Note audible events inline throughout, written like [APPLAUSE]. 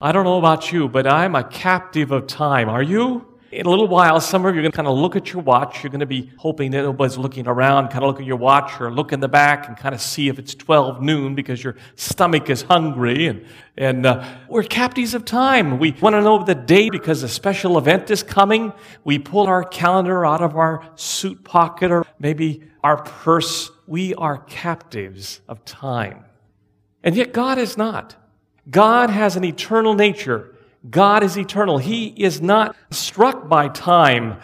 I don't know about you, but I'm a captive of time. Are you? In a little while, some of you are going to kind of look at your watch. You're going to be hoping that nobody's looking around, kind of look at your watch or look in the back and kind of see if it's 12 noon because your stomach is hungry. And, and uh, we're captives of time. We want to know the date because a special event is coming. We pull our calendar out of our suit pocket or maybe our purse. We are captives of time. And yet God is not. God has an eternal nature. God is eternal. He is not struck by time.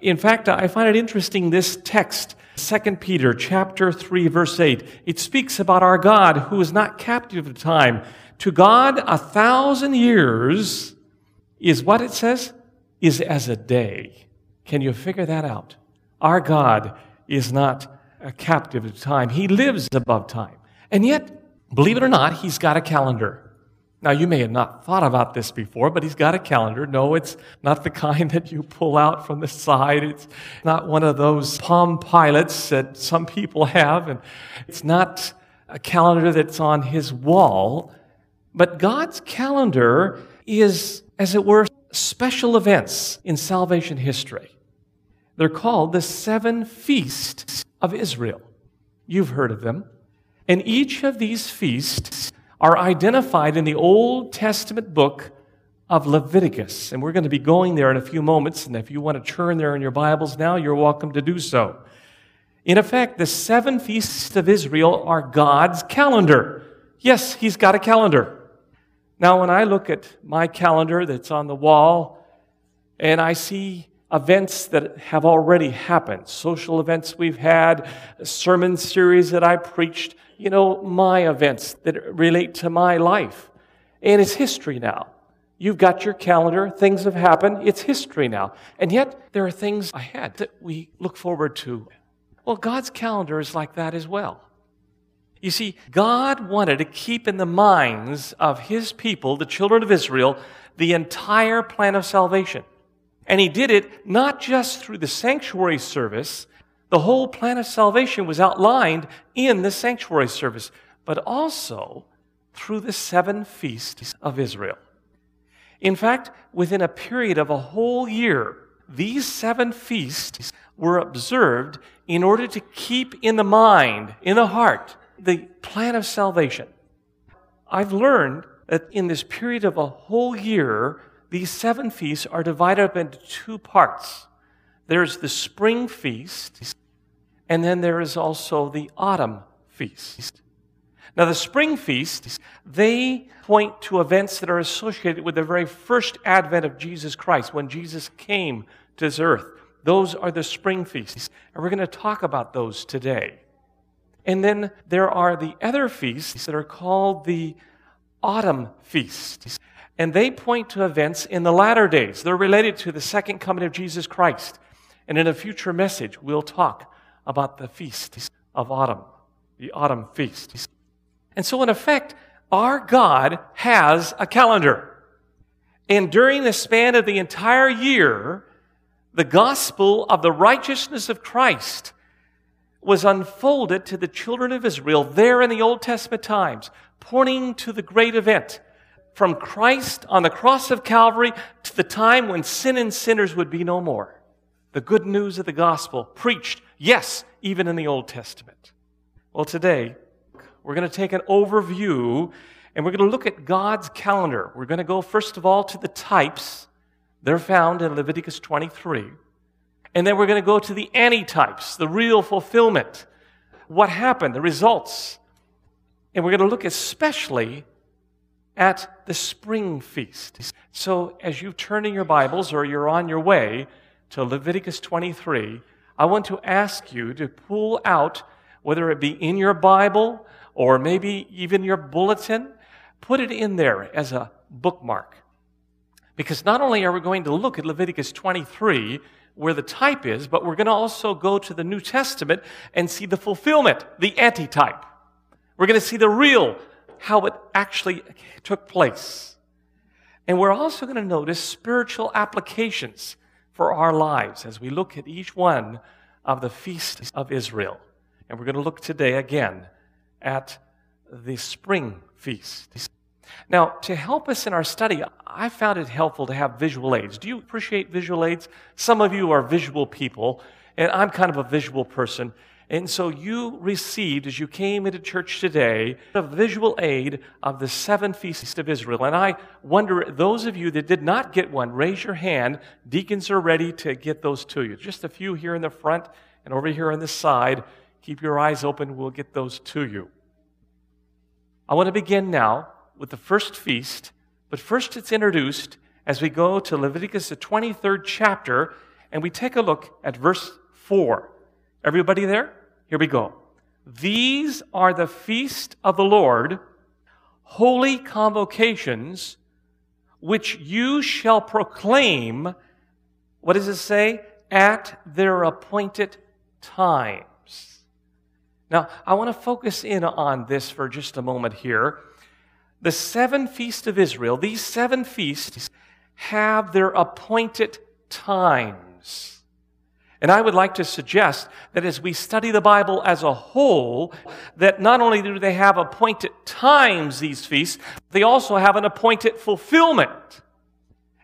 In fact, I find it interesting this text, 2 Peter chapter 3 verse 8. It speaks about our God who is not captive of time. To God, a thousand years is what it says? Is as a day. Can you figure that out? Our God is not a captive of time. He lives above time. And yet, believe it or not, He's got a calendar. Now, you may have not thought about this before, but he's got a calendar. No, it's not the [LAUGHS] kind that you pull out from the side. It's not one of those Palm Pilots that some people have. And it's not a calendar that's on his wall. But God's calendar is, as it were, special events in salvation history. They're called the seven feasts of Israel. You've heard of them. And each of these feasts are identified in the Old Testament book of Leviticus. And we're going to be going there in a few moments. And if you want to turn there in your Bibles now, you're welcome to do so. In effect, the seven feasts of Israel are God's calendar. Yes, He's got a calendar. Now, when I look at my calendar that's on the wall and I see events that have already happened, social events we've had, sermon series that I preached, you know, my events that relate to my life. And it's history now. You've got your calendar, things have happened, it's history now. And yet, there are things ahead that we look forward to. Well, God's calendar is like that as well. You see, God wanted to keep in the minds of His people, the children of Israel, the entire plan of salvation. And He did it not just through the sanctuary service, the whole plan of salvation was outlined in the sanctuary service, but also through the seven feasts of Israel. In fact, within a period of a whole year, these seven feasts were observed in order to keep in the mind, in the heart, the plan of salvation. I've learned that in this period of a whole year, these seven feasts are divided up into two parts. There's the spring feast, and then there is also the autumn feast. Now, the spring feast, they point to events that are associated with the very first advent of Jesus Christ, when Jesus came to this earth. Those are the spring feasts. And we're going to talk about those today. And then there are the other feasts that are called the autumn feasts. And they point to events in the latter days. They're related to the second coming of Jesus Christ. And in a future message, we'll talk about the feast of autumn, the autumn feast. And so, in effect, our God has a calendar. And during the span of the entire year, the gospel of the righteousness of Christ was unfolded to the children of Israel there in the Old Testament times, pointing to the great event from Christ on the cross of Calvary to the time when sin and sinners would be no more the good news of the gospel preached, yes, even in the Old Testament. Well, today, we're going to take an overview and we're going to look at God's calendar. We're going to go, first of all, to the types. They're found in Leviticus 23. And then we're going to go to the antitypes, the real fulfillment. What happened, the results. And we're going to look especially at the spring feast. So as you turn in your Bibles or you're on your way, to Leviticus 23, I want to ask you to pull out, whether it be in your Bible or maybe even your bulletin, put it in there as a bookmark. Because not only are we going to look at Leviticus 23, where the type is, but we're going to also go to the New Testament and see the fulfillment, the antitype. We're going to see the real, how it actually took place. And we're also going to notice spiritual applications for our lives as we look at each one of the feasts of Israel. And we're going to look today again at the spring feast. Now, to help us in our study, I found it helpful to have visual aids. Do you appreciate visual aids? Some of you are visual people, and I'm kind of a visual person. And so you received, as you came into church today, a visual aid of the seven feasts of Israel. And I wonder, those of you that did not get one, raise your hand. Deacons are ready to get those to you. Just a few here in the front and over here on the side. Keep your eyes open. We'll get those to you. I want to begin now with the first feast, but first it's introduced as we go to Leviticus, the 23rd chapter, and we take a look at verse 4. Everybody there? Here we go. These are the feast of the Lord, holy convocations, which you shall proclaim. What does it say? At their appointed times. Now, I want to focus in on this for just a moment here. The seven feasts of Israel, these seven feasts have their appointed times. And I would like to suggest that as we study the Bible as a whole, that not only do they have appointed times, these feasts, they also have an appointed fulfillment.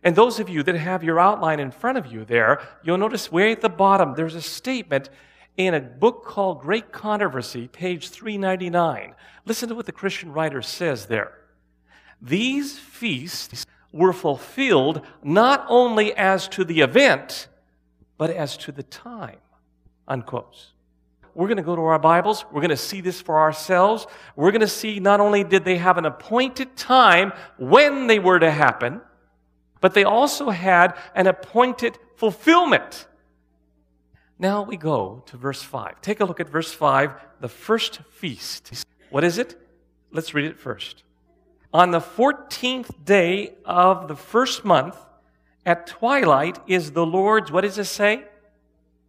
And those of you that have your outline in front of you there, you'll notice way at the bottom, there's a statement in a book called Great Controversy, page 399. Listen to what the Christian writer says there. These feasts were fulfilled not only as to the event, but as to the time. Unquote. We're going to go to our Bibles. We're going to see this for ourselves. We're going to see not only did they have an appointed time when they were to happen, but they also had an appointed fulfillment. Now we go to verse 5. Take a look at verse 5, the first feast. What is it? Let's read it first. On the 14th day of the first month, at twilight is the Lord's, what does it say?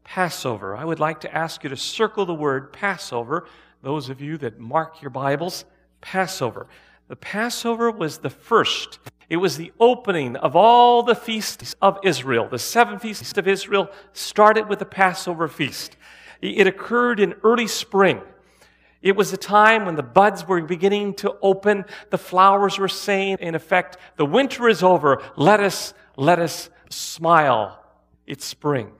Passover. I would like to ask you to circle the word Passover. Those of you that mark your Bibles, Passover. The Passover was the first. It was the opening of all the feasts of Israel. The seven feasts of Israel started with the Passover feast. It occurred in early spring. It was a time when the buds were beginning to open. The flowers were saying, in effect, the winter is over. Let us let us smile. It's spring.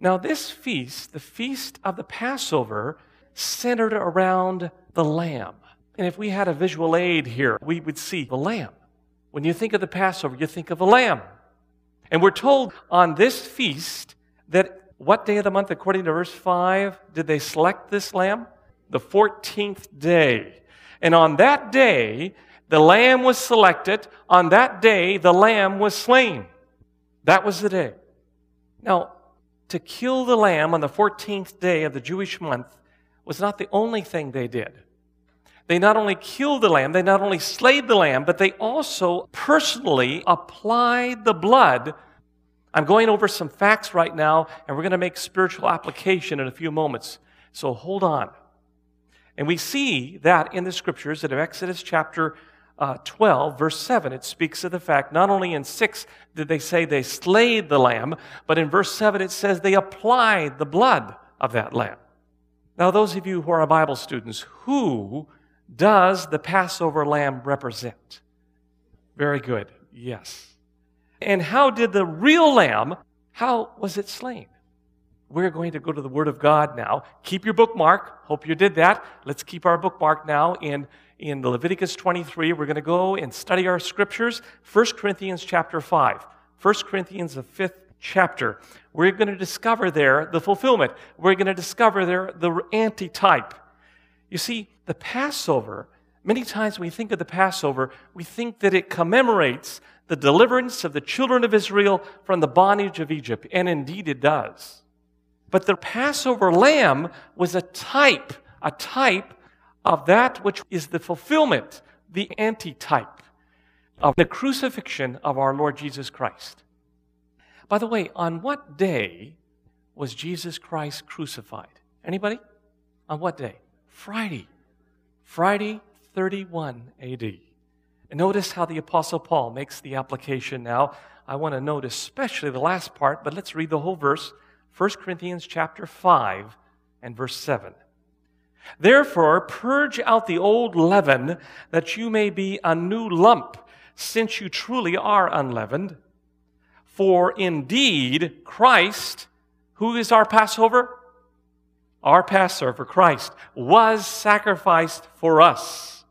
Now, this feast, the feast of the Passover, centered around the lamb. And if we had a visual aid here, we would see the lamb. When you think of the Passover, you think of a lamb. And we're told on this feast that what day of the month, according to verse 5, did they select this lamb? The 14th day. And on that day, the lamb was selected. On that day, the lamb was slain. That was the day. Now, to kill the lamb on the 14th day of the Jewish month was not the only thing they did. They not only killed the lamb, they not only slayed the lamb, but they also personally applied the blood. I'm going over some facts right now, and we're going to make spiritual application in a few moments. So hold on. And we see that in the scriptures that of Exodus chapter uh, 12, verse 7, it speaks of the fact not only in 6 did they say they slayed the lamb, but in verse 7 it says they applied the blood of that lamb. Now, those of you who are Bible students, who does the Passover lamb represent? Very good. Yes. And how did the real lamb, how was it slain? We're going to go to the Word of God now. Keep your bookmark. Hope you did that. Let's keep our bookmark now in in the Leviticus 23. We're going to go and study our scriptures. 1 Corinthians chapter 5. 1 Corinthians, the fifth chapter. We're going to discover there the fulfillment. We're going to discover there the antitype. You see, the Passover, many times when we think of the Passover, we think that it commemorates the deliverance of the children of Israel from the bondage of Egypt. And indeed it does. But the Passover lamb was a type, a type of that which is the fulfillment, the antitype of the crucifixion of our Lord Jesus Christ. By the way, on what day was Jesus Christ crucified? Anybody? On what day? Friday. Friday 31 AD. And notice how the Apostle Paul makes the application now. I want to note especially the last part, but let's read the whole verse. 1 Corinthians chapter 5 and verse 7. Therefore, purge out the old leaven, that you may be a new lump, since you truly are unleavened. For indeed, Christ, who is our Passover? Our Passover, Christ, was sacrificed for us.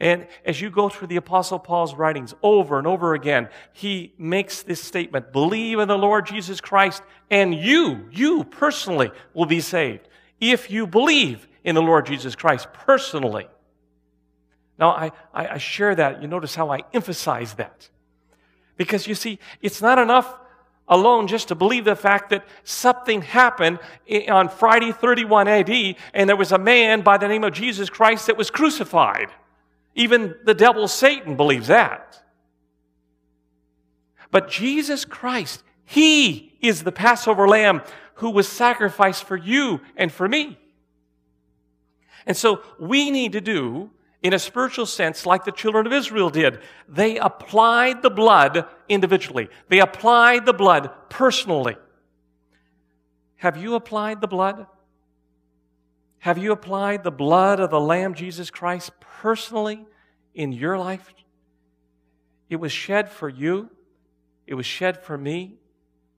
And as you go through the Apostle Paul's writings over and over again, he makes this statement believe in the Lord Jesus Christ, and you, you personally, will be saved if you believe in the Lord Jesus Christ personally. Now, I, I, I share that. You notice how I emphasize that. Because you see, it's not enough alone just to believe the fact that something happened on Friday 31 AD and there was a man by the name of Jesus Christ that was crucified. Even the devil Satan believes that. But Jesus Christ, He is the Passover lamb who was sacrificed for you and for me. And so we need to do, in a spiritual sense, like the children of Israel did. They applied the blood individually. They applied the blood personally. Have you applied the blood? Have you applied the blood of the Lamb Jesus Christ personally in your life? It was shed for you. It was shed for me.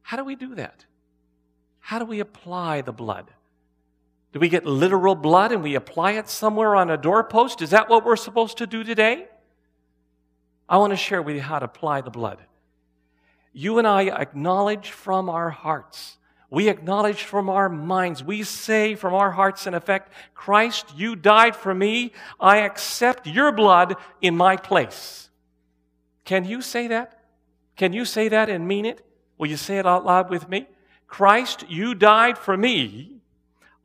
How do we do that? How do we apply the blood? Do we get literal blood and we apply it somewhere on a doorpost? Is that what we're supposed to do today? I want to share with you how to apply the blood. You and I acknowledge from our hearts. We acknowledge from our minds. We say from our hearts, in effect, Christ, you died for me. I accept your blood in my place. Can you say that? Can you say that and mean it? Will you say it out loud with me? Christ, you died for me.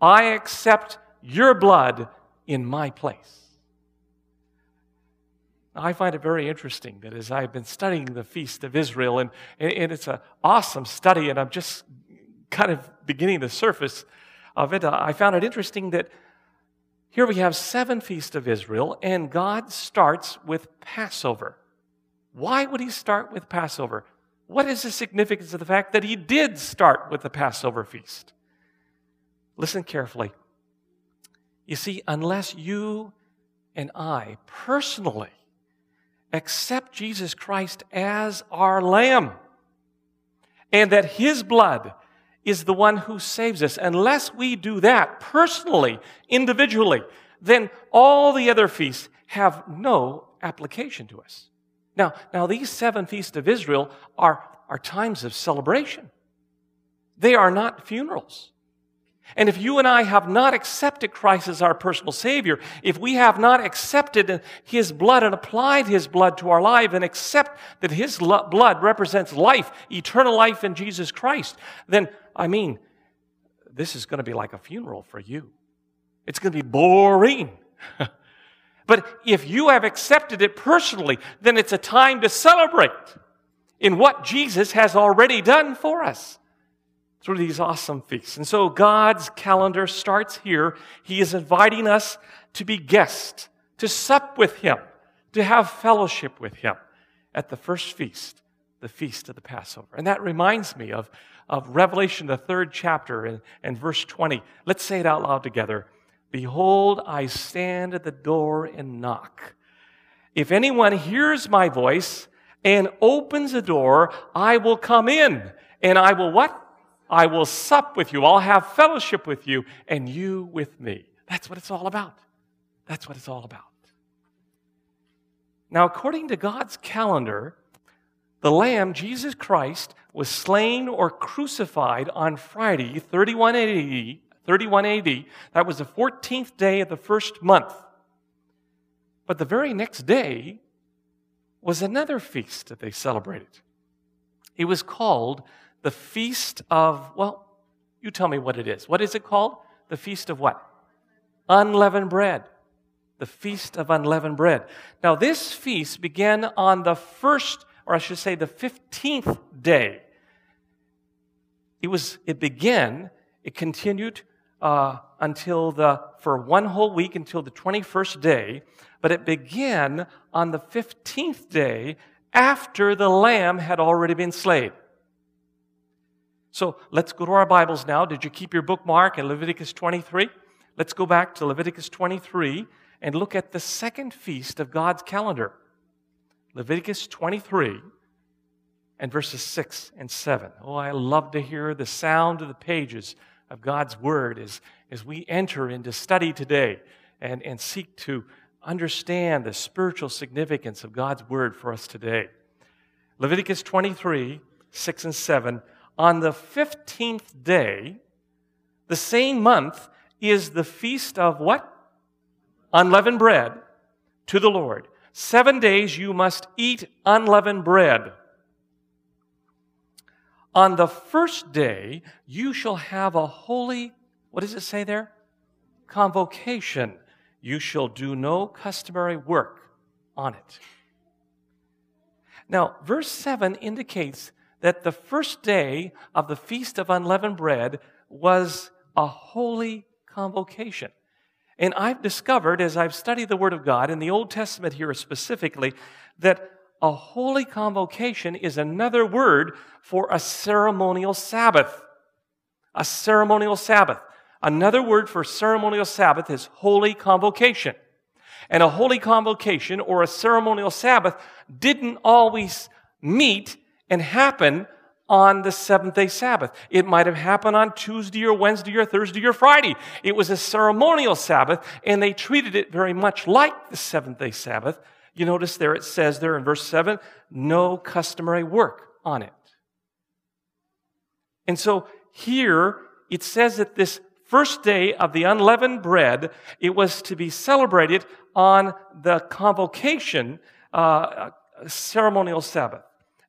I accept your blood in my place. I find it very interesting that as I've been studying the Feast of Israel, and, and it's an awesome study, and I'm just kind of beginning the surface of it, uh, I found it interesting that here we have seven feasts of Israel, and God starts with Passover. Why would he start with Passover? What is the significance of the fact that he did start with the Passover feast? Listen carefully. You see, unless you and I personally accept Jesus Christ as our Lamb and that His blood is the one who saves us, unless we do that personally, individually, then all the other feasts have no application to us. Now, now these seven feasts of Israel are, are times of celebration. They are not funerals. And if you and I have not accepted Christ as our personal Savior, if we have not accepted His blood and applied His blood to our life and accept that His blood represents life, eternal life in Jesus Christ, then, I mean, this is going to be like a funeral for you. It's going to be boring. [LAUGHS] but if you have accepted it personally, then it's a time to celebrate in what Jesus has already done for us through these awesome feasts. And so God's calendar starts here. He is inviting us to be guests, to sup with Him, to have fellowship with Him at the first feast, the feast of the Passover. And that reminds me of, of Revelation, the third chapter, and, and verse 20. Let's say it out loud together. Behold, I stand at the door and knock. If anyone hears my voice and opens the door, I will come in and I will what? I will sup with you. I'll have fellowship with you, and you with me. That's what it's all about. That's what it's all about. Now, according to God's calendar, the Lamb, Jesus Christ, was slain or crucified on Friday, 31 AD. 31 AD. That was the 14th day of the first month. But the very next day was another feast that they celebrated. It was called the feast of, well, you tell me what it is. What is it called? The feast of what? Unleavened bread. The feast of unleavened bread. Now, this feast began on the first, or I should say, the 15th day. It was, it began, it continued uh, until the, for one whole week until the 21st day, but it began on the 15th day after the lamb had already been slain. So let's go to our Bibles now. Did you keep your bookmark in Leviticus 23? let's go back to Leviticus 23 and look at the second feast of God's calendar. Leviticus 23 and verses 6 and 7. Oh, I love to hear the sound of the pages of God's Word as, as we enter into study today and, and seek to understand the spiritual significance of God's Word for us today. Leviticus 23, 6 and 7. On the 15th day, the same month, is the feast of what? Unleavened bread to the Lord. Seven days you must eat unleavened bread. On the first day, you shall have a holy, what does it say there? Convocation. You shall do no customary work on it. Now, verse 7 indicates that the first day of the Feast of Unleavened Bread was a holy convocation. And I've discovered, as I've studied the Word of God in the Old Testament here specifically, that a holy convocation is another word for a ceremonial Sabbath. A ceremonial Sabbath. Another word for ceremonial Sabbath is holy convocation. And a holy convocation or a ceremonial Sabbath didn't always meet and happen on the seventh day Sabbath. It might have happened on Tuesday or Wednesday or Thursday or Friday. It was a ceremonial Sabbath, and they treated it very much like the seventh day Sabbath. You notice there it says there in verse 7 no customary work on it. And so here it says that this first day of the unleavened bread, it was to be celebrated on the convocation uh, ceremonial Sabbath.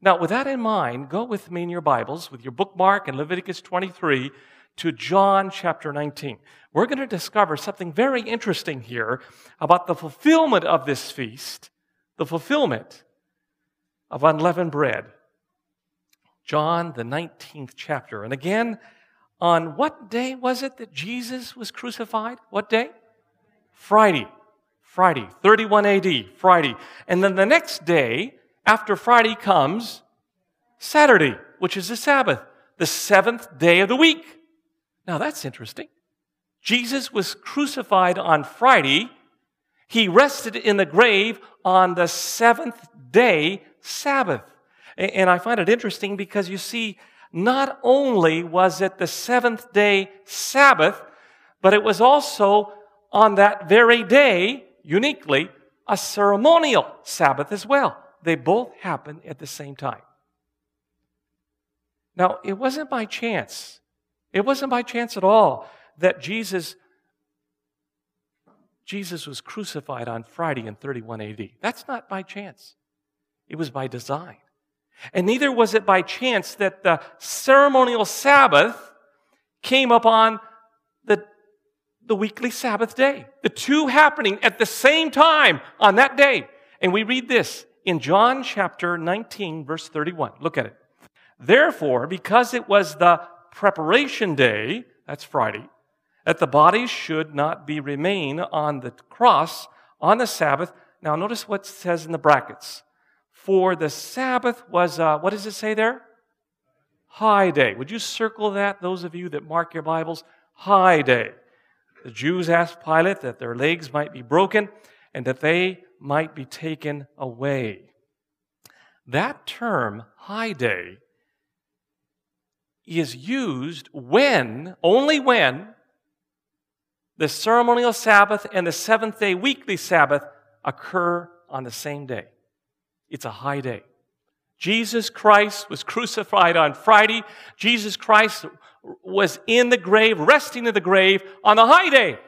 Now, with that in mind, go with me in your Bibles, with your bookmark in Leviticus 23 to John chapter 19. We're going to discover something very interesting here about the fulfillment of this feast, the fulfillment of unleavened bread. John, the 19th chapter. And again, on what day was it that Jesus was crucified? What day? Friday. Friday, 31 AD, Friday. And then the next day, after Friday comes Saturday, which is the Sabbath, the seventh day of the week. Now that's interesting. Jesus was crucified on Friday. He rested in the grave on the seventh day Sabbath. And I find it interesting because you see, not only was it the seventh day Sabbath, but it was also on that very day, uniquely, a ceremonial Sabbath as well. They both happened at the same time. Now, it wasn't by chance. It wasn't by chance at all that Jesus Jesus was crucified on Friday in 31 AD. That's not by chance. It was by design. And neither was it by chance that the ceremonial Sabbath came upon the, the weekly Sabbath day. The two happening at the same time on that day. And we read this in John chapter 19, verse 31. Look at it. Therefore, because it was the preparation day, that's Friday, that the bodies should not be remain on the cross on the Sabbath. Now, notice what it says in the brackets. For the Sabbath was, uh, what does it say there? High day. Would you circle that, those of you that mark your Bibles? High day. The Jews asked Pilate that their legs might be broken and that they might be taken away. That term, high day, is used when, only when, the ceremonial Sabbath and the seventh day weekly Sabbath occur on the same day. It's a high day. Jesus Christ was crucified on Friday. Jesus Christ was in the grave, resting in the grave on the high day.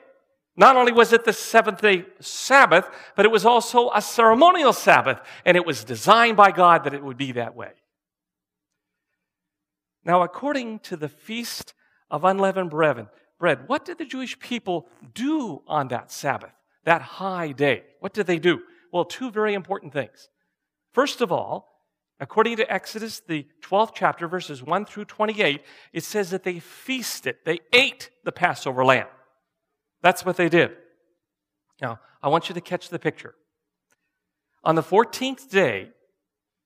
Not only was it the seventh day Sabbath, but it was also a ceremonial Sabbath, and it was designed by God that it would be that way. Now, according to the Feast of Unleavened Bread, what did the Jewish people do on that Sabbath, that high day? What did they do? Well, two very important things. First of all, according to Exodus, the 12th chapter, verses 1 through 28, it says that they feasted, they ate the Passover lamb. That's what they did. Now, I want you to catch the picture. On the 14th day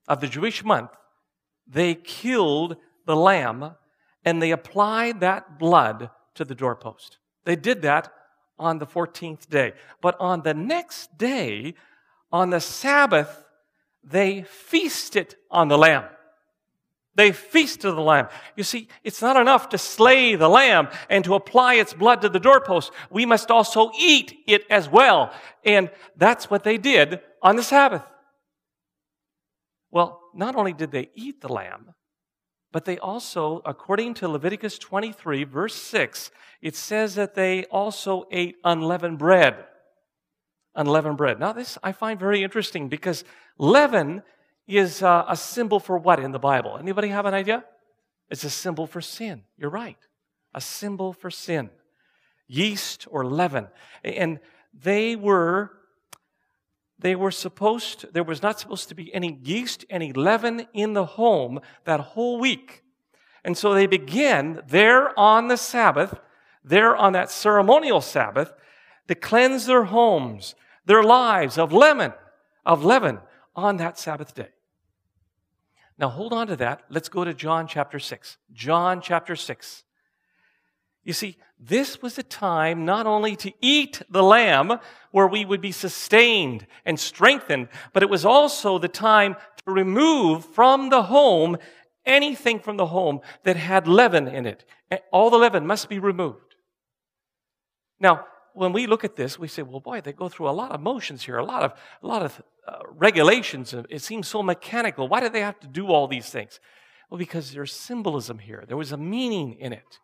of the Jewish month, they killed the lamb and they applied that blood to the doorpost. They did that on the 14th day. But on the next day, on the Sabbath, they feasted on the lamb. They feasted the lamb. You see, it's not enough to slay the lamb and to apply its blood to the doorpost. We must also eat it as well. And that's what they did on the Sabbath. Well, not only did they eat the lamb, but they also, according to Leviticus 23, verse 6, it says that they also ate unleavened bread. Unleavened bread. Now, this I find very interesting because leaven is uh, a symbol for what in the Bible? Anybody have an idea? It's a symbol for sin. You're right. A symbol for sin. Yeast or leaven. And they were they were supposed, there was not supposed to be any yeast, any leaven in the home that whole week. And so they began there on the Sabbath, there on that ceremonial Sabbath, to cleanse their homes, their lives of leaven, of leaven on that Sabbath day. Now hold on to that. Let's go to John chapter 6. John chapter 6. You see, this was a time not only to eat the lamb where we would be sustained and strengthened, but it was also the time to remove from the home anything from the home that had leaven in it. All the leaven must be removed. Now, when we look at this, we say, well, boy, they go through a lot of motions here, a lot of, a lot of uh, regulations. It seems so mechanical. Why do they have to do all these things? Well, because there's symbolism here. There was a meaning in it.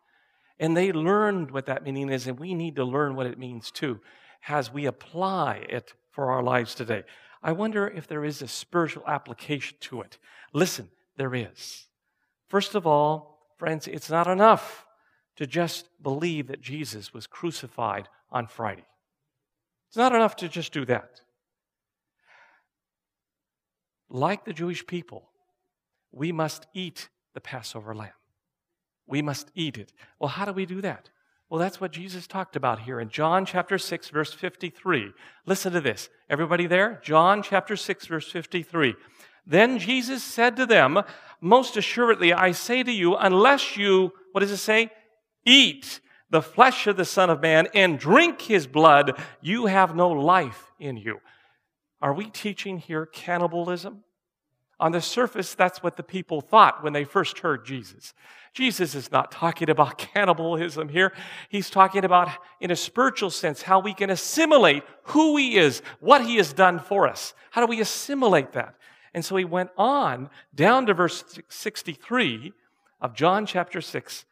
And they learned what that meaning is, and we need to learn what it means too as we apply it for our lives today. I wonder if there is a spiritual application to it. Listen, there is. First of all, friends, it's not enough to just believe that Jesus was crucified on Friday. It's not enough to just do that. Like the Jewish people, we must eat the Passover lamb. We must eat it. Well, how do we do that? Well, that's what Jesus talked about here in John chapter 6, verse 53. Listen to this. Everybody there? John chapter 6, verse 53. Then Jesus said to them, Most assuredly, I say to you, unless you, what does it say? Eat the flesh of the Son of Man and drink his blood, you have no life in you. Are we teaching here cannibalism? On the surface, that's what the people thought when they first heard Jesus. Jesus is not talking about [LAUGHS] cannibalism here. He's talking about, in a spiritual sense, how we can assimilate who he is, what he has done for us. How do we assimilate that? And so he went on down to verse 63 of John chapter 6,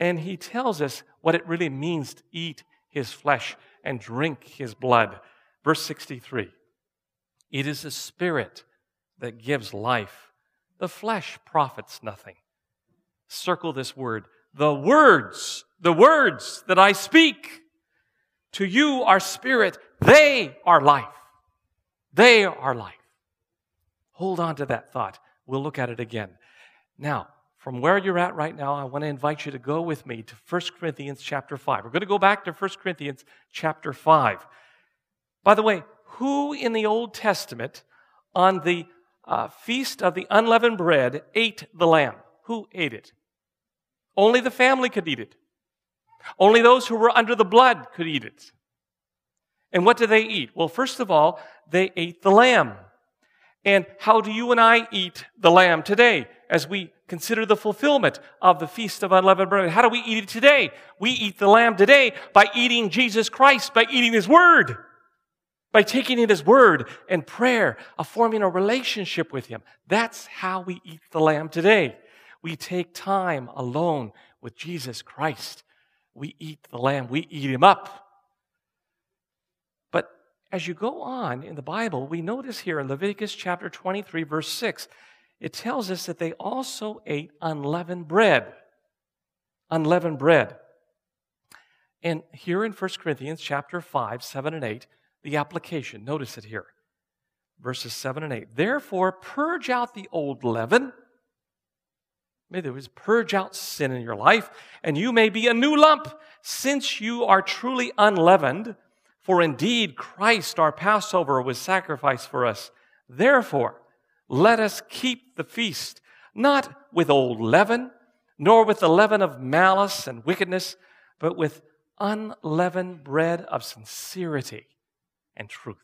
and he tells us what it really means to eat his flesh and drink his blood. Verse 63 It is the Spirit that gives life, the flesh profits nothing circle this word. The words, the words that I speak to you are spirit. They are life. They are life. Hold on to that thought. We'll look at it again. Now, from where you're at right now, I want to invite you to go with me to 1 Corinthians chapter 5. We're going to go back to 1 Corinthians chapter 5. By the way, who in the Old Testament on the uh, feast of the unleavened bread ate the lamb? Who ate it? Only the family could eat it. Only those who were under the blood could eat it. And what did they eat? Well, first of all, they ate the lamb. And how do you and I eat the lamb today as we consider the fulfillment of the Feast of Unleavened Bread? How do we eat it today? We eat the lamb today by eating Jesus Christ, by eating His Word, by taking in His Word and prayer, of forming a relationship with Him. That's how we eat the lamb today. We take time alone with Jesus Christ. We eat the lamb, we eat him up. But as you go on in the Bible, we notice here in Leviticus chapter 23, verse 6, it tells us that they also ate unleavened bread. Unleavened bread. And here in 1 Corinthians chapter 5, 7 and 8, the application, notice it here. Verses 7 and 8. Therefore, purge out the old leaven May there was purge out sin in your life, and you may be a new lump, since you are truly unleavened. For indeed, Christ, our Passover, was sacrificed for us. Therefore, let us keep the feast, not with old leaven, nor with the leaven of malice and wickedness, but with unleavened bread of sincerity and truth.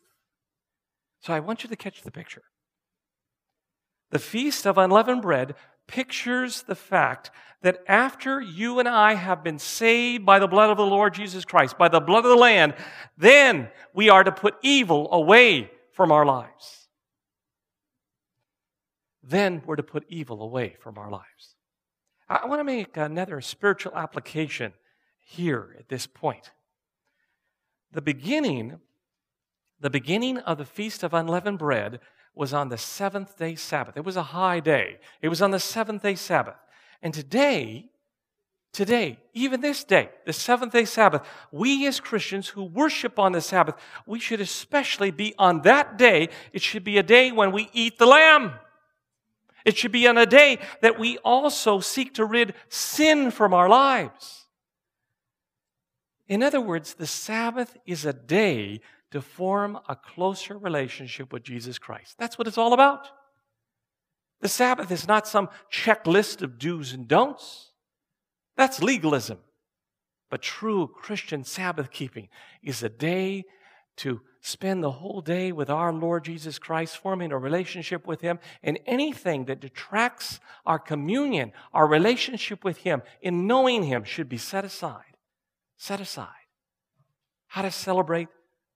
So I want you to catch the picture. The Feast of Unleavened Bread pictures the fact that after you and I have been saved by the blood of the Lord Jesus Christ, by the blood of the Lamb, then we are to put evil away from our lives. Then we're to put evil away from our lives. I want to make another spiritual application here at this point. The beginning, the beginning of the Feast of Unleavened Bread was on the seventh day Sabbath. It was a high day. It was on the seventh day Sabbath. And today, today, even this day, the seventh day Sabbath, we as Christians who worship on the Sabbath, we should especially be on that day. It should be a day when we eat the lamb. It should be on a day that we also seek to rid sin from our lives. In other words, the Sabbath is a day to form a closer relationship with Jesus Christ. That's what it's all about. The Sabbath is not some checklist of do's and don'ts. That's legalism. But true Christian Sabbath keeping is a day to spend the whole day with our Lord Jesus Christ, forming a relationship with Him, and anything that detracts our communion, our relationship with Him, in knowing Him, should be set aside. Set aside. How to celebrate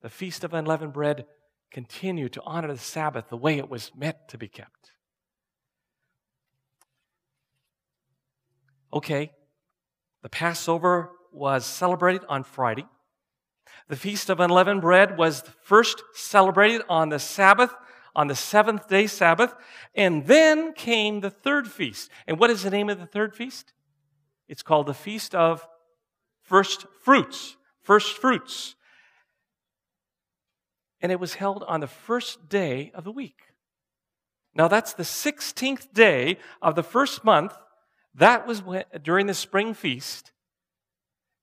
the Feast of Unleavened Bread, continue to honor the Sabbath the way it was meant to be kept. Okay, the Passover was celebrated on Friday. The Feast of Unleavened Bread was first celebrated on the Sabbath, on the seventh day Sabbath. And then came the third feast. And what is the name of the third feast? It's called the Feast of First Fruits. First Fruits and it was held on the first day of the week. Now, that's the 16th day of the first month. That was when, during the spring feast.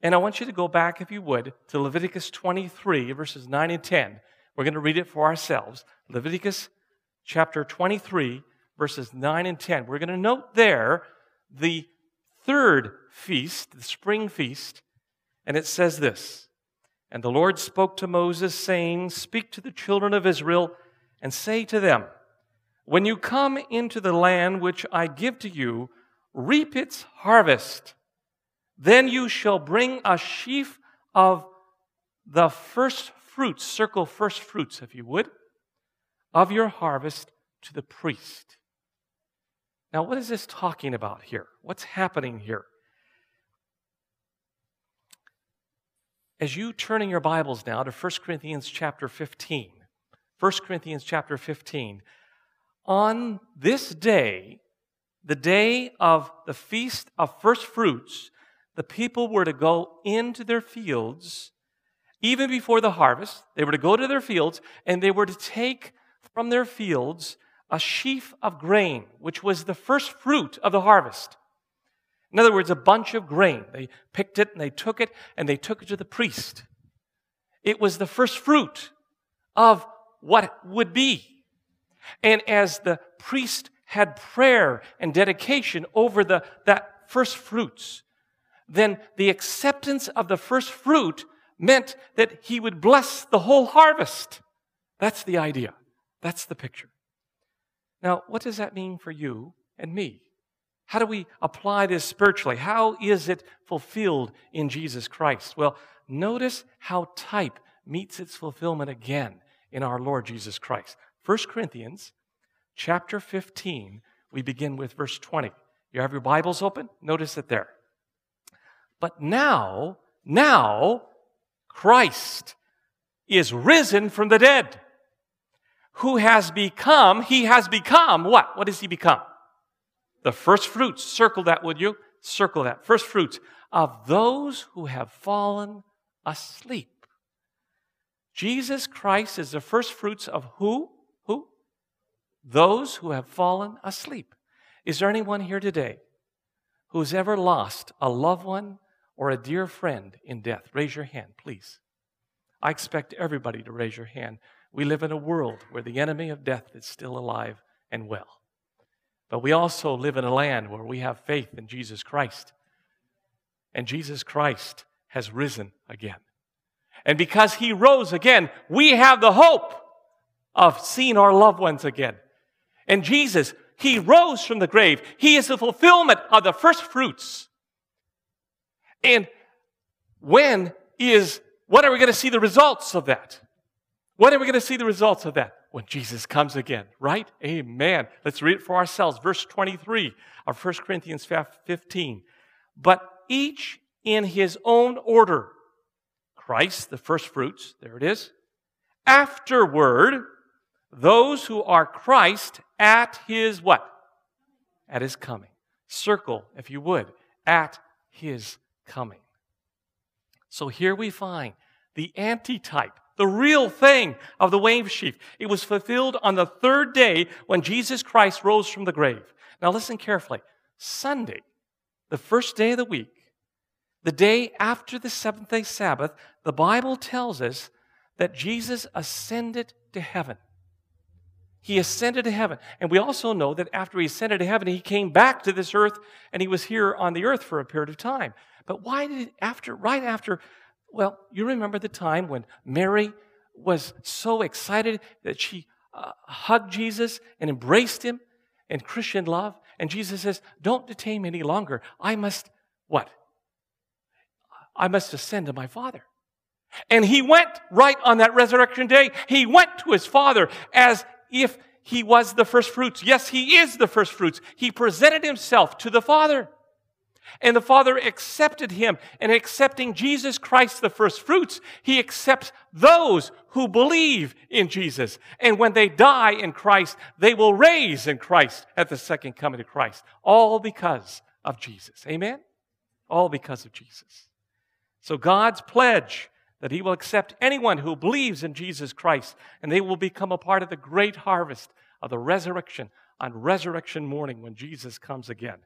And I want you to go back, if you would, to Leviticus 23, verses 9 and 10. We're going to read it for ourselves. Leviticus chapter 23, verses 9 and 10. We're going to note there the third feast, the spring feast, and it says this and the Lord spoke to Moses, saying, Speak to the children of Israel and say to them, When you come into the land which I give to you, reap its harvest. Then you shall bring a sheaf of the first fruits, circle first fruits, if you would, of your harvest to the priest. Now, what is this talking about here? What's happening here? as you turn in your Bibles now to 1 Corinthians chapter 15, 1 Corinthians chapter 15, on this day, the day of the feast of first fruits, the people were to go into their fields even before the harvest. They were to go to their fields and they were to take from their fields a sheaf of grain, which was the first fruit of the harvest. In other words, a bunch of grain. They picked it and they took it and they took it to the priest. It was the first fruit of what would be. And as the priest had prayer and dedication over the, that first fruits, then the acceptance of the first fruit meant that he would bless the whole harvest. That's the idea. That's the picture. Now, what does that mean for you and me? How do we apply this spiritually? How is it fulfilled in Jesus Christ? Well, notice how type meets its fulfillment again in our Lord Jesus Christ. 1 Corinthians chapter 15, we begin with verse 20. You have your Bibles open? Notice it there. But now, now, Christ is risen from the dead. Who has become, he has become what? What does he become? The first fruits, circle that, would you? Circle that. First fruits of those who have fallen asleep. Jesus Christ is the first fruits of who? Who? Those who have fallen asleep. Is there anyone here today who's ever lost a loved one or a dear friend in death? Raise your hand, please. I expect everybody to raise your hand. We live in a world where the enemy of death is still alive and well. But we also live in a land where we have faith in Jesus Christ. And Jesus Christ has risen again. And because he rose again, we have the hope of seeing our loved ones again. And Jesus, he rose from the grave. He is the fulfillment of the first fruits. And when is, when are we going to see the results of that? When are we going to see the results of that? When Jesus comes again, right? Amen. Let's read it for ourselves. Verse 23 of 1 Corinthians 15. But each in his own order. Christ, the first fruits, there it is. Afterward, those who are Christ at his what? At his coming. Circle, if you would, at his coming. So here we find the antitype, the real thing of the wave sheaf. It was fulfilled on the third day when Jesus Christ rose from the grave. Now listen carefully. Sunday, the first day of the week, the day after the seventh day Sabbath, the Bible tells us that Jesus ascended to heaven. He ascended to heaven. And we also know that after he ascended to heaven, he came back to this earth and he was here on the earth for a period of time. But why did after right after well, you remember the time when Mary was so excited that she uh, hugged Jesus and embraced him in Christian love and Jesus says, "Don't detain me any longer. I must what? I must ascend to my Father." And he went right on that resurrection day. He went to his Father as if he was the first fruits. Yes, he is the first fruits. He presented himself to the Father. And the Father accepted him. And accepting Jesus Christ, the first fruits, he accepts those who believe in Jesus. And when they die in Christ, they will raise in Christ at the second coming of Christ. All because of Jesus. Amen? All because of Jesus. So God's pledge that he will accept anyone who believes in Jesus Christ, and they will become a part of the great harvest of the resurrection on resurrection morning when Jesus comes again.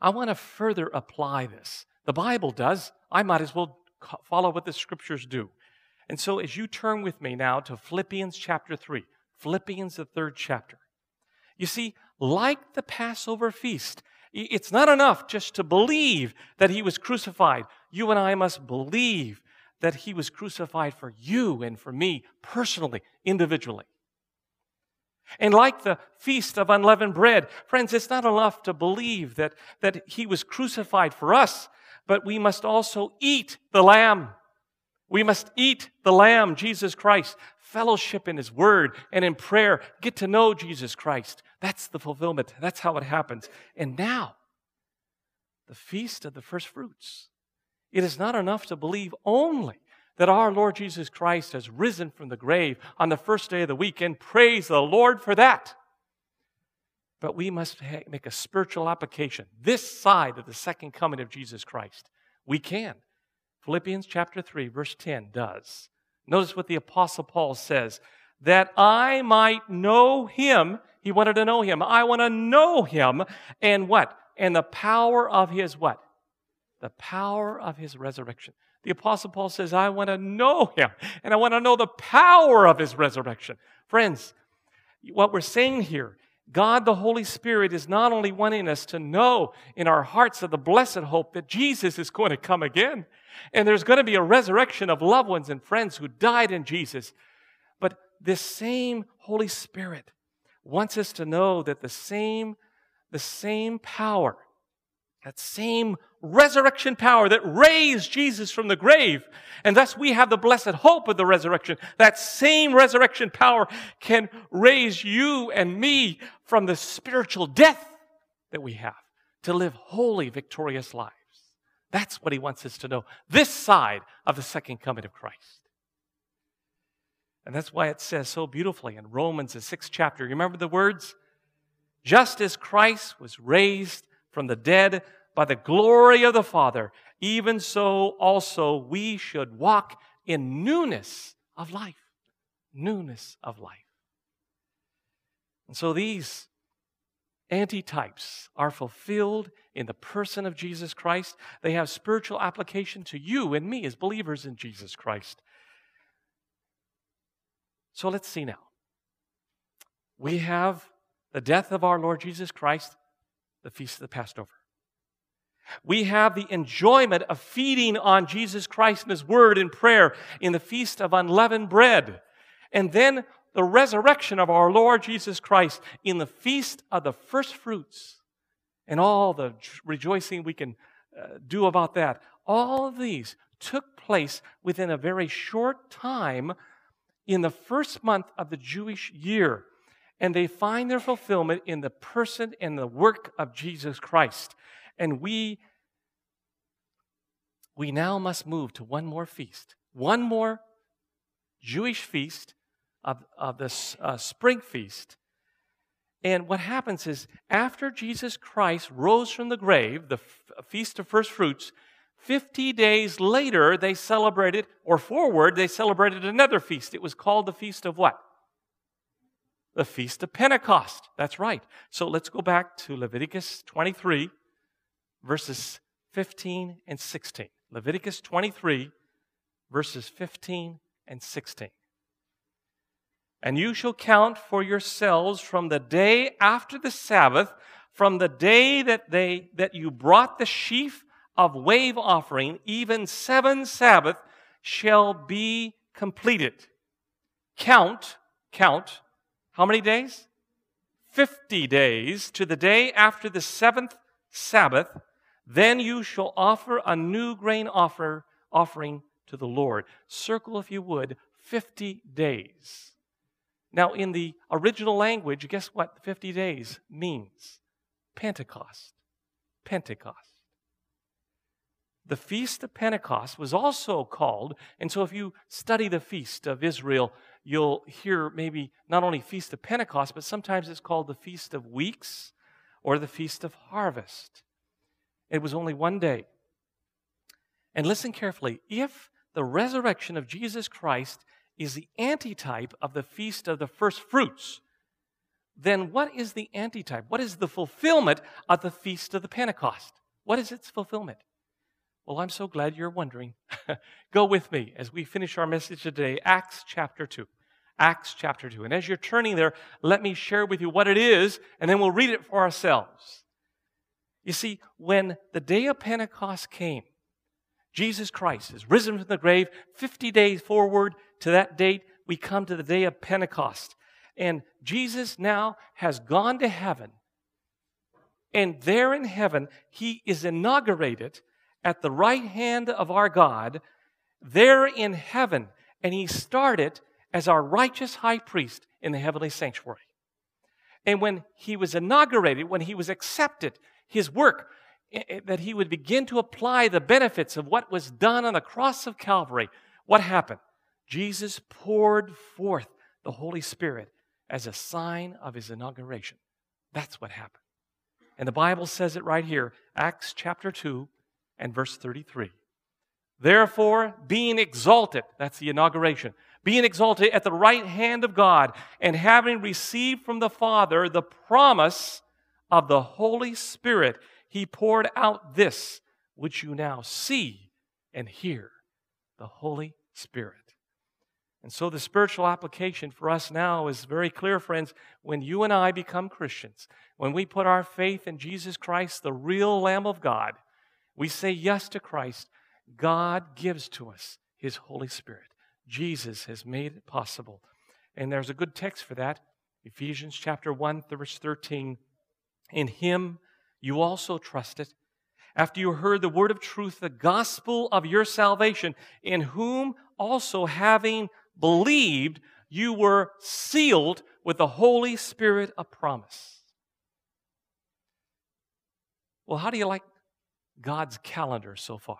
I want to further apply this. The Bible does. I might as well follow what the scriptures do. And so, as you turn with me now to Philippians chapter 3, Philippians, the third chapter, you see, like the Passover feast, it's not enough just to believe that he was crucified. You and I must believe that he was crucified for you and for me personally, individually. And like the feast of unleavened bread, friends, it's not enough to believe that, that he was crucified for us, but we must also eat the lamb. We must eat the lamb, Jesus Christ, fellowship in his word and in prayer, get to know Jesus Christ. That's the fulfillment. That's how it happens. And now, the feast of the first fruits. It is not enough to believe only that our Lord Jesus Christ has risen from the grave on the first day of the week, and praise the Lord for that. But we must make a spiritual application this side of the second coming of Jesus Christ. We can. Philippians chapter 3, verse 10 does. Notice what the Apostle Paul says that I might know him. He wanted to know him. I want to know him. And what? And the power of his what? The power of his resurrection. The Apostle Paul says, I want to know him and I want to know the power of his resurrection. Friends, what we're saying here, God the Holy Spirit is not only wanting us to know in our hearts of the blessed hope that Jesus is going to come again and there's going to be a resurrection of loved ones and friends who died in Jesus, but this same Holy Spirit wants us to know that the same, the same power that same resurrection power that raised Jesus from the grave, and thus we have the blessed hope of the resurrection. That same resurrection power can raise you and me from the spiritual death that we have to live holy, victorious lives. That's what he wants us to know this side of the second coming of Christ. And that's why it says so beautifully in Romans, the sixth chapter. You remember the words? Just as Christ was raised from the dead by the glory of the Father, even so also we should walk in newness of life. Newness of life. And so these antitypes are fulfilled in the person of Jesus Christ. They have spiritual application to you and me as believers in Jesus Christ. So let's see now. We have the death of our Lord Jesus Christ, the feast of the Passover. We have the enjoyment of feeding on Jesus Christ and His Word in prayer in the Feast of Unleavened Bread. And then the resurrection of our Lord Jesus Christ in the Feast of the First Fruits and all the rejoicing we can uh, do about that. All of these took place within a very short time in the first month of the Jewish year. And they find their fulfillment in the person and the work of Jesus Christ. And we, we now must move to one more feast, one more Jewish feast of, of this uh, spring feast. And what happens is, after Jesus Christ rose from the grave, the f- Feast of First Fruits, 50 days later, they celebrated, or forward, they celebrated another feast. It was called the Feast of what? The Feast of Pentecost. That's right. So let's go back to Leviticus 23, verses 15 and 16. Leviticus 23, verses 15 and 16. And you shall count for yourselves from the day after the Sabbath, from the day that they that you brought the sheaf of wave offering, even seven Sabbath shall be completed. Count, count, how many days? Fifty days to the day after the seventh Sabbath. Then you shall offer a new grain offer, offering to the Lord. Circle, if you would, 50 days. Now, in the original language, guess what 50 days means? Pentecost. Pentecost. The Feast of Pentecost was also called, and so if you study the Feast of Israel, you'll hear maybe not only Feast of Pentecost, but sometimes it's called the Feast of Weeks or the Feast of Harvest. It was only one day. And listen carefully if the resurrection of Jesus Christ is the antitype of the feast of the first fruits, then what is the antitype? What is the fulfillment of the feast of the Pentecost? What is its fulfillment? Well, I'm so glad you're wondering. [LAUGHS] Go with me as we finish our message today, Acts chapter 2. Acts chapter 2. And as you're turning there, let me share with you what it is, and then we'll read it for ourselves. You see, when the day of Pentecost came, Jesus Christ is risen from the grave. 50 days forward to that date, we come to the day of Pentecost. And Jesus now has gone to heaven. And there in heaven, he is inaugurated at the right hand of our God, there in heaven. And he started as our righteous high priest in the heavenly sanctuary. And when he was inaugurated, when he was accepted, his work that he would begin to apply the benefits of what was done on the cross of Calvary, what happened? Jesus poured forth the Holy Spirit as a sign of his inauguration. That's what happened. And the Bible says it right here, Acts chapter 2 and verse 33. Therefore, being exalted, that's the inauguration, being exalted at the right hand of God, and having received from the Father the promise of the Holy Spirit, he poured out this which you now see and hear the Holy Spirit. And so the spiritual application for us now is very clear, friends. When you and I become Christians, when we put our faith in Jesus Christ, the real Lamb of God, we say yes to Christ, God gives to us His Holy Spirit. Jesus has made it possible. And there's a good text for that Ephesians chapter 1, verse 13. In Him, you also trusted. After you heard the word of truth, the gospel of your salvation, in whom also having believed, you were sealed with the Holy Spirit of promise. Well, how do you like God's calendar so far?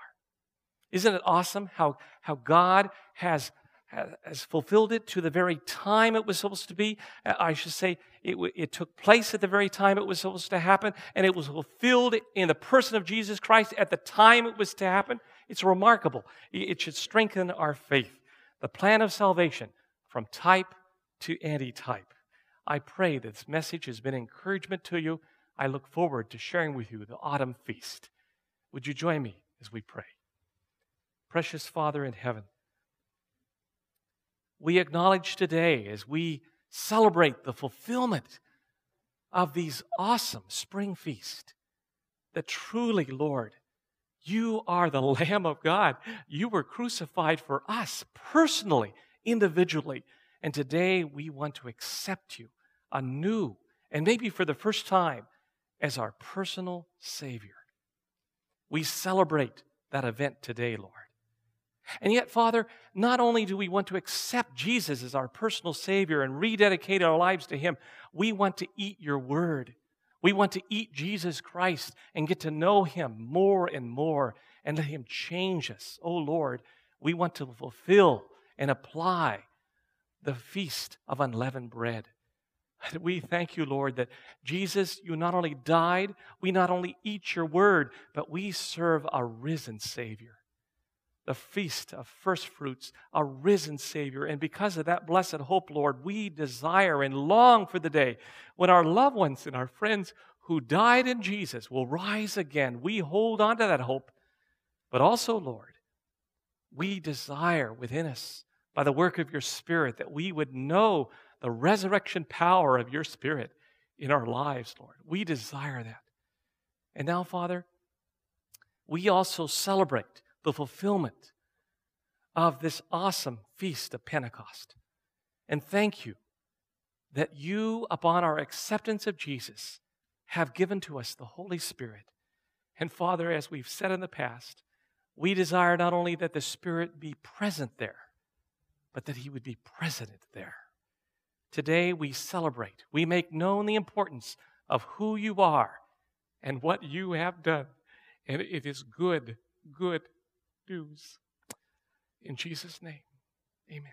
Isn't it awesome how, how God has has fulfilled it to the very time it was supposed to be. Uh, I should say it, it took place at the very time it was supposed to happen, and it was fulfilled in the person of Jesus Christ at the time it was to happen. It's remarkable. It should strengthen our faith. The plan of salvation from type to antitype. I pray that this message has been encouragement to you. I look forward to sharing with you the autumn feast. Would you join me as we pray? Precious Father in heaven, we acknowledge today as we celebrate the fulfillment of these awesome spring feast that truly, Lord, You are the [LAUGHS] Lamb of God. You were crucified for us personally, individually. And today we want to accept you anew and maybe for the first time as our personal Savior. We celebrate that event today, Lord. And yet, Father, not only do we want to accept Jesus as our personal Savior and rededicate our lives to Him, we want to eat your word. We want to eat Jesus Christ and get to know Him more and more and let Him change us. Oh Lord, we want to fulfill and apply the feast of unleavened bread. [LAUGHS] We thank you, Lord, that Jesus, you not only died, we not only eat your word, but we serve a risen Savior. The feast of first fruits, a risen Savior. And because of that blessed hope, Lord, we desire and long for the day when our loved ones and our friends who died in Jesus will rise again. We hold on to that hope. But also, Lord, we desire within us, by the work of your Spirit, that we would know the resurrection power of your Spirit in our lives, Lord. We desire that. And now, Father, we also celebrate the fulfillment of this awesome feast of Pentecost. And thank you that you, upon our acceptance of Jesus, have given to us the Holy Spirit. And Father, as we've said in the past, we desire not only that the Spirit be present there, but that He would be present there. Today we celebrate, we make known the importance of who you are and what you have done. And it is good, good In Jesus' name.